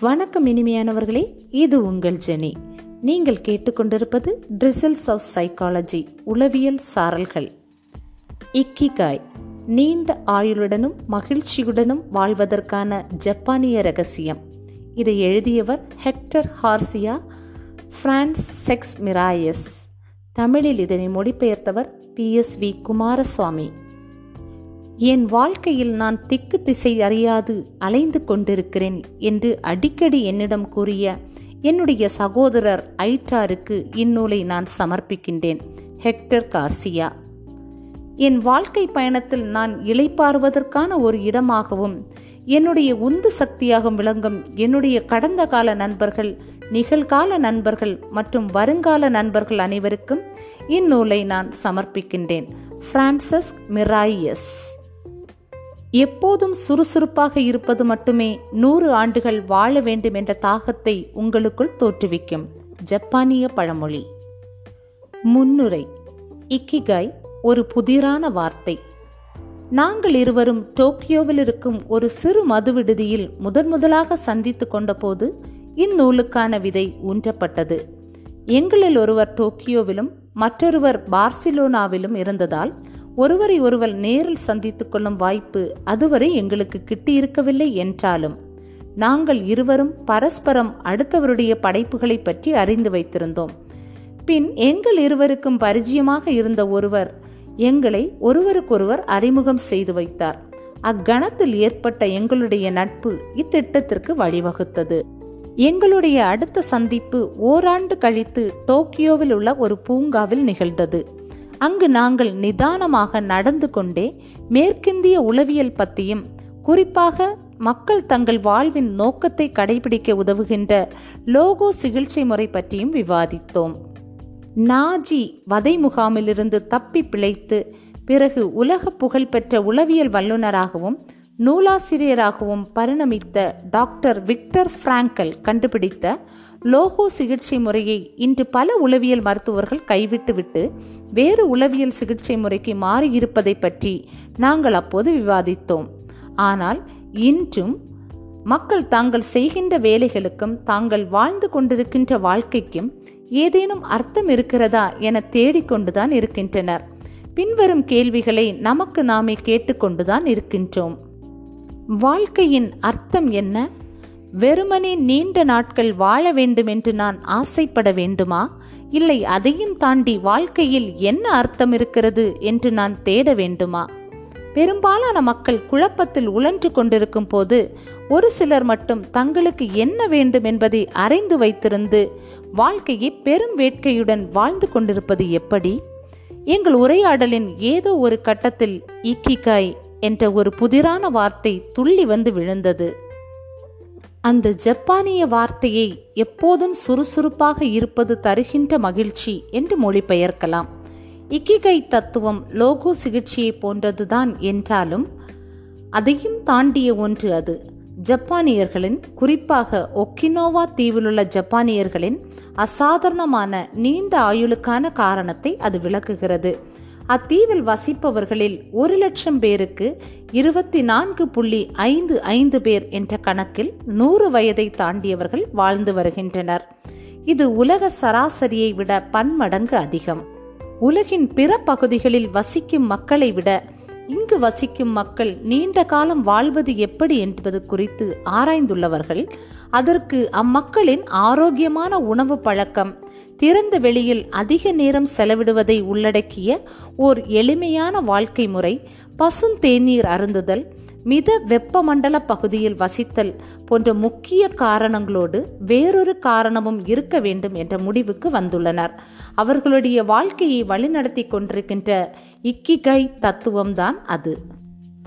வணக்கம் இனிமையானவர்களே இது உங்கள் ஜெனி. நீங்கள் கேட்டுக்கொண்டிருப்பது ட்ரிசல்ஸ் ஆஃப் சைக்காலஜி உளவியல் சாரல்கள். இக்கிகாய் நீண்ட ஆயுளுடனும் மகிழ்ச்சியுடனும் வாழ்வதற்கான ஜப்பானிய ரகசியம். இதை எழுதியவர் Hector Garcia Francesc Miralles. தமிழில் இதனை மொழிபெயர்த்தவர் பி எஸ் வி குமாரசுவாமி. என் வாழ்க்கையில் நான் திக்கு திசை அறியாது அலைந்து கொண்டிருக்கிறேன் என்று அடிக்கடி என்னிடம் கூறிய என்னுடைய சகோதரர் ஐட்டாருக்கு இந்நூலை நான் சமர்ப்பிக்கின்றேன். ஹெக்டர் காசியா. என் வாழ்க்கை பயணத்தில் நான் இளைப்பாறுவதற்கான ஒரு இடமாகவும் என்னுடைய உந்து சக்தியாகவும் விளங்கும் என்னுடைய கடந்த கால நண்பர்கள் நிகழ்கால நண்பர்கள் மற்றும் வருங்கால நண்பர்கள் அனைவருக்கும் இந்நூலை நான் சமர்ப்பிக்கின்றேன். பிரான்சஸ் மிராயஸ் எப்போதும் சுறுசுறுப்பாக இருப்பது மட்டுமே நூறு ஆண்டுகள் வாழ வேண்டும் என்ற தாகத்தை உங்களுக்குள் தோற்றுவிக்கும். ஜப்பானிய பழமொழி. முன்னுரை. இக்கிகாய் ஒரு புதிரான வார்த்தை. நாங்கள் இருவரும் டோக்கியோவில் இருக்கும் ஒரு சிறு மது விடுதியில் முதன் முதலாக சந்தித்து கொண்டபோது இந்நூலுக்கான விதை ஊன்றப்பட்டது. எங்களில் ஒருவர் டோக்கியோவிலும் மற்றொருவர் பார்சிலோனாவிலும் இருந்ததால் ஒருவரை ஒருவர் நேரில் சந்தித்துக் கொள்ளும் வாய்ப்பு அதுவரை எங்களுக்கு கிட்டியிருக்கவில்லை என்றாலும் நாங்கள் இருவரும் பரஸ்பரம் அடுத்தவருடைய படைப்புகளை பற்றி அறிந்து வைத்திருந்தோம். பின் எங்கள் இருவருக்கும் பரிச்சயமாக இருந்த ஒருவர் எங்களை ஒருவருக்கொருவர் அறிமுகம் செய்து வைத்தார். அக்கணத்தில் ஏற்பட்ட எங்களுடைய நட்பு இத்திட்டத்திற்கு வழிவகுத்தது. எங்களுடைய அடுத்த சந்திப்பு ஓராண்டு கழித்து டோக்கியோவில் உள்ள ஒரு பூங்காவில் நிகழ்ந்தது. அங்கு நாங்கள் நிதானமாக நடந்து கொண்டே மேற்கிந்திய உளவியல் பற்றியும் குறிப்பாக மக்கள் தங்கள் வாழ்வின் நோக்கத்தை கடைபிடிக்க உதவுகின்ற லோகோ சிகிச்சை முறை பற்றியும் விவாதித்தோம். நாஜி வதை முகாமிலிருந்து தப்பி பிழைத்து பிறகு உலக புகழ்பெற்ற உளவியல் வல்லுநராகவும் நூலாசிரியராகவும் பரிணமித்த டாக்டர் விக்டர் பிராங்கல் கண்டுபிடித்த லோகோ சிகிச்சை முறையை இன்று பல உளவியல் மருத்துவர்கள் கைவிட்டுவிட்டு வேறு உளவியல் சிகிச்சை முறைக்கு மாறியிருப்பதை பற்றி நாங்கள் அப்போது விவாதித்தோம். ஆனால் இன்றும் மக்கள் தாங்கள் செய்கின்ற வேலைகளுக்கும் தாங்கள் வாழ்ந்து கொண்டிருக்கின்ற வாழ்க்கைக்கும் ஏதேனும் அர்த்தம் இருக்கிறதா என தேடிக்கொண்டுதான் இருக்கின்றனர். பின்வரும் கேள்விகளை நமக்கு நாமே கேட்டுக்கொண்டுதான் இருக்கின்றோம். வாழ்க்கையின் அர்த்தம் என்ன? வெறுமனே நீண்ட நாட்கள் வாழ வேண்டும் என்று நான் ஆசைப்பட வேண்டுமா? இல்லை அதையும் தாண்டி வாழ்க்கையில் என்ன அர்த்தம் இருக்கிறது என்று நான் தேட வேண்டுமா? பெரும்பாலான மக்கள் குழப்பத்தில் உழன்று கொண்டிருக்கும் போது ஒரு சிலர் மட்டும் தங்களுக்கு என்ன வேண்டும் என்பதை அறிந்து வைத்திருந்து வாழ்க்கையை பெரும் வேட்கையுடன் வாழ்ந்து கொண்டிருப்பது எப்படி? எங்கள் உரையாடலின் ஏதோ ஒரு கட்டத்தில் இக்கிகாய் என்ற ஒரு புதிரான வார்த்தை துள்ளி வந்து விழுந்தது. அந்த ஜப்பானிய வார்த்தையை எப்போதும் சுறுசுறுப்பாக இருப்பது தருகின்ற மகிழ்ச்சி என்று மொழிபெயர்க்கலாம். இக்கிகை தத்துவம் லோகோ சிகிச்சையை போன்றதுதான் என்றாலும் அதையும் தாண்டிய ஒன்று அது. ஜப்பானியர்களின் குறிப்பாக ஒக்கினோவா தீவிலுள்ள ஜப்பானியர்களின் அசாதாரணமான நீண்ட ஆயுளுக்கான காரணத்தை அது விளக்குகிறது. அத்தீவில் வசிப்பவர்களில் ஒரு லட்சம் பேருக்கு இருபத்தி நான்கு புள்ளி ஐந்து ஐந்து பேர் என்ற கணக்கில் நூறு வயதை தாண்டியவர்கள் வாழ்ந்து வருகின்றனர். இது உலக சராசரியை விட பன்மடங்கு அதிகம். உலகின் பிற பகுதிகளில் வசிக்கும் மக்களை விட இங்கு வசிக்கும் மக்கள் நீண்ட காலம் வாழ்வது எப்படி என்பது குறித்து ஆராய்ந்துள்ளவர்கள் அதற்கு அம்மக்களின் ஆரோக்கியமான உணவு பழக்கம் திறந்த வெளியில் அதிக நேரம் செலவிடுவதை உள்ளடக்கிய ஓர் எளிமையான வாழ்க்கை முறை பசுந்தேநீர் அருந்துதல் மித வெப்பமண்டல பகுதியில் வசித்தல் போன்ற முக்கிய காரணங்களோடு வேறொரு காரணமும் இருக்க வேண்டும் என்ற முடிவுக்கு வந்துள்ளனர். அவர்களுடைய வாழ்க்கையை வழிநடத்தி கொண்டிருக்கின்ற இக்கிகை தத்துவம்தான் அது.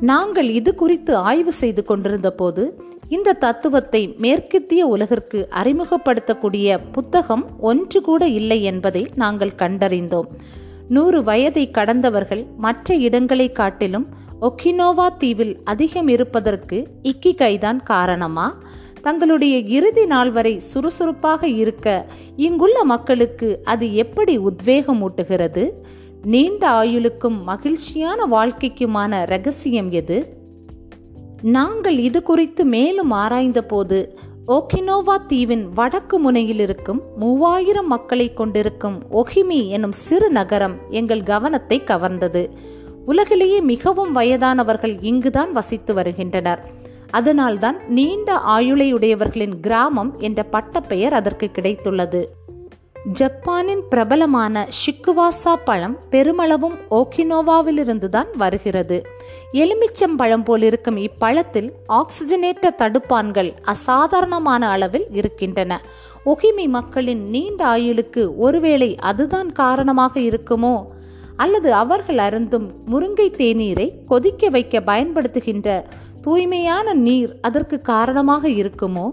நாங்கள் இது குறித்து ஆய்வு செய்து கொண்டிருந்த போது இந்த தத்துவத்தை மேற்கத்திய உலகிற்கு அறிமுகப்படுத்தக்கூடிய புத்தகம் ஒன்று கூட இல்லை என்பதை நாங்கள் கண்டறிந்தோம். நூறு வயதை கடந்தவர்கள் மற்ற இடங்களை காட்டிலும் ஒக்கினோவா தீவில் அதிகம் இருப்பதற்கு இக்கிகைதான் காரணமா? தங்களுடைய இறுதி நாள் வரை சுறுசுறுப்பாக இருக்க இங்குள்ள மக்களுக்கு அது எப்படி உத்வேகம் ஊட்டுகிறது நீண்ட ஆயுளுக்கும் மகிழ்ச்சியான வாழ்க்கைக்குமான ரகசியம் எது? நாங்கள் இது குறித்து மேலும் ஆராய்ந்தபோது ஓகினோவா தீவின் வடக்கு முனையில் இருக்கும் மூவாயிரம் மக்களை கொண்டிருக்கும் ஒஹிமி எனும் சிறு நகரம் எங்கள் கவனத்தை கவர்ந்தது. உலகிலேயே மிகவும் வயதானவர்கள் இங்குதான் வசித்து வருகின்றனர். அதனால்தான் நீண்ட ஆயுளையுடையவர்களின் கிராமம் என்ற பட்டப்பெயர் அதற்கு கிடைத்துள்ளது. ஜப்பானின் பிரபலமான ஷிக்குவாசா பழம் பெருமளவும் ஓகினோவாவிலிருந்துதான் வருகிறது. எலுமிச்சம் பழம் போல் இருக்கும் இப்பழத்தில் ஆக்சிஜனேற்ற தடுப்பான்கள் அசாதாரணமான அளவில் இருக்கின்றன. ஒகிமி மக்களின் நீண்ட ஆயுளுக்கு ஒருவேளை அதுதான் காரணமாக இருக்குமோ? அல்லது அவர்கள் அருந்தும் முருங்கை தேநீரை கொதிக்க வைக்க பயன்படுத்துகின்ற தூய்மையான நீர் அதற்கு காரணமாக இருக்குமோ?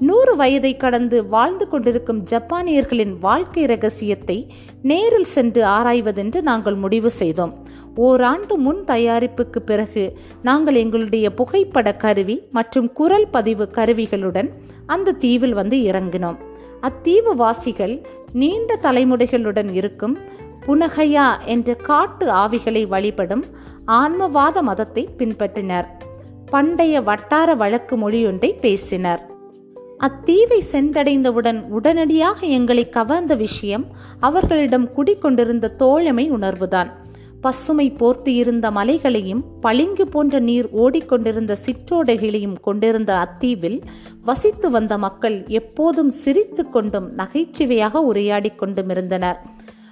நூறு வயதை கடந்து வாழ்ந்து கொண்டிருக்கும் ஜப்பானியர்களின் வாழ்க்கை ரகசியத்தை நேரில் சென்று ஆராய்வதென்று நாங்கள் முடிவு செய்தோம். ஓராண்டு முன் தயாரிப்புக்கு பிறகு நாங்கள் எங்களுடைய புகைப்பட கருவி மற்றும் குரல் பதிவு கருவிகளுடன் அந்த தீவில் வந்து இறங்கினோம். அத்தீவு வாசிகள் நீண்ட தலைமுறைகளுடன் இருக்கும் புனகையா என்ற காட்டு ஆவிகளை வழிபடும் ஆன்மவாத மதத்தை பின்பற்றினர். பண்டைய வட்டார வழக்கு மொழியொன்றை பேசினர். அத்தீவை சென்றடைந்தவுடன் உடனடியாக எங்களை கவர்ந்த விஷயம் அவர்களிடம் குடிக்கொண்டிருந்த தோழமை உணர்வுதான். பசுமை போர்த்து இருந்த மலைகளையும் பளிங்கு போன்ற நீர் ஓடிக்கொண்டிருந்த சிற்றோடைகளையும் கொண்டிருந்த அத்தீவில் வசித்து வந்த மக்கள் எப்போதும் சிரித்து கொண்டும் நகைச்சுவையாக உரையாடிக் கொண்டும் இருந்தனர்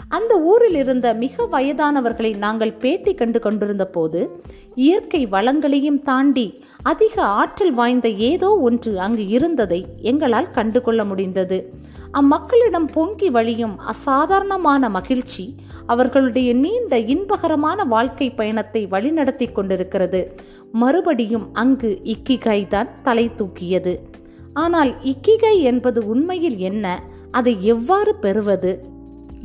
அந்த ஊரில் இருந்த மிக வயதானவர்களை நாங்கள் பேட்டி கண்டு கொண்டிருந்த போது இயற்கை வளங்களையும் தாண்டி அதிக ஆற்றல் வாய்ந்த ஏதோ ஒன்று அங்கு இருந்ததை எங்களால் கண்டுகொள்ள முடிந்தது. அம்மக்களிடம் பொங்கி வழியும் அசாதாரணமான மகிழ்ச்சி அவர்களுடைய நீண்ட இன்பகரமான வாழ்க்கை பயணத்தை வழிநடத்தி கொண்டிருக்கிறது. மறுபடியும் அங்கு இக்கிகை தான் தலை தூக்கியது. ஆனால் இக்கிகை என்பது உண்மையில் என்ன? அதை எவ்வாறு பெறுவது?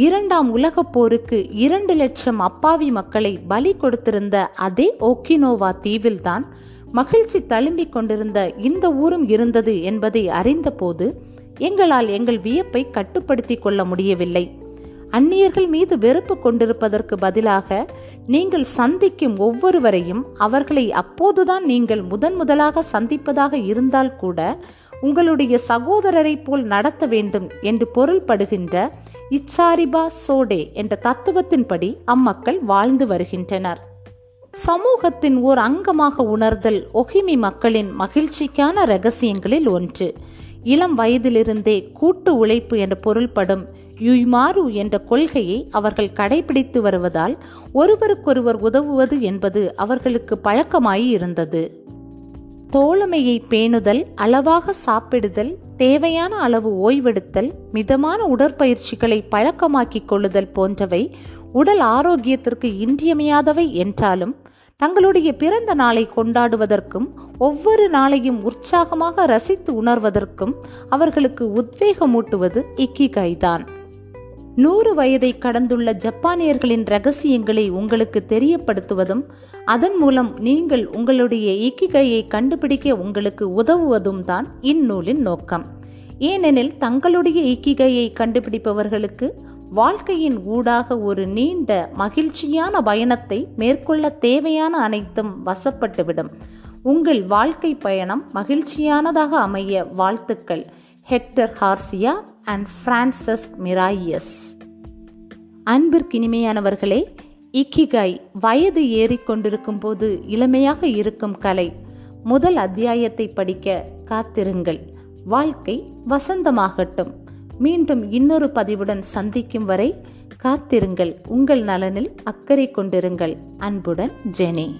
இரண்டாம் உலகப் போருக்கு இரண்டு லட்சம் அப்பாவி மக்களை பலி கொடுத்திருந்த அதே ஓக்கினோவா தீவில்தான் மகிழ்ச்சி தழும்பிக் கொண்டிருந்த இந்த ஊரும் இருந்தது என்பதை அறிந்தபோது எங்களால் எங்கள் வியப்பை கட்டுப்படுத்திக் கொள்ள முடியவில்லை. அந்நியர்கள் மீது வெறுப்பு கொண்டிருப்பதற்கு பதிலாக நீங்கள் சந்திக்கும் ஒவ்வொருவரையும் அவர்களை அப்போதுதான் நீங்கள் முதன் முதலாக சந்திப்பதாக இருந்தால் கூட உங்களுடைய சகோதரரை போல் நடத்த வேண்டும் என்று பொருள்படுகின்ற இச்சாரிபா சோடே என்ற தத்துவத்தின்படி அம்மக்கள் வாழ்ந்து வருகின்றனர். சமூகத்தின் ஓர் அங்கமாக உணர்தல் ஒஹிமி மக்களின் மகிழ்ச்சிக்கான ரகசியங்களில் ஒன்று. இளம் வயதிலிருந்தே கூட்டு உழைப்பு என்று பொருள்படும் யுய்மாறு என்ற கொள்கையை அவர்கள் கடைபிடித்து வருவதால் ஒருவருக்கொருவர் உதவுவது என்பது அவர்களுக்கு பழக்கமாய் இருந்தது தோழமையை பேணுதல் அளவாக சாப்பிடுதல் தேவையான அளவு ஓய்வெடுத்தல் மிதமான உடற்பயிற்சிகளை பழக்கமாக்கிக் கொள்ளுதல் போன்றவை உடல் ஆரோக்கியத்திற்கு இன்றியமையாதவை என்றாலும் தங்களுடைய பிறந்த நாளை கொண்டாடுவதற்கும் ஒவ்வொரு நாளையும் உற்சாகமாக ரசித்து உணர்வதற்கும் அவர்களுக்கு உத்வேகமூட்டுவது இக்கிகைதான். நூறு வயதை கடந்துள்ள ஜப்பானியர்களின் ரகசியங்களை உங்களுக்கு தெரியப்படுத்துவதும் அதன் மூலம் நீங்கள் உங்களுடைய இக்கிகையை கண்டுபிடிக்க உங்களுக்கு உதவுவதும் தான் இந்நூலின் நோக்கம். ஏனெனில் தங்களுடைய இக்கிகையை கண்டுபிடிப்பவர்களுக்கு வாழ்க்கையின் ஊடாக ஒரு நீண்ட மகிழ்ச்சியான பயணத்தை மேற்கொள்ள தேவையான அனைத்தும் வசப்பட்டுவிடும். உங்கள் வாழ்க்கை பயணம் மகிழ்ச்சியானதாக அமைய வாழ்த்துக்கள். ஹெக்டர் ஹார்சியா அண்ட் ஃப்ரான்செஸ்க் மிராயஸ் அன்பிற்கு அன்பிற்கினிமையானவர்களே இக்கிகாய் வயது ஏறிக்கொண்டிருக்கும் போது இளமையாக இருக்கும் கலை முதல் அத்தியாயத்தை படிக்க காத்திருங்கள். வாழ்க்கை வசந்தமாகட்டும். மீண்டும் இன்னொரு பதிவுடன் சந்திக்கும் வரை காத்திருங்கள். உங்கள் நலனில் அக்கறை கொண்டிருங்கள். அன்புடன் ஜெனி.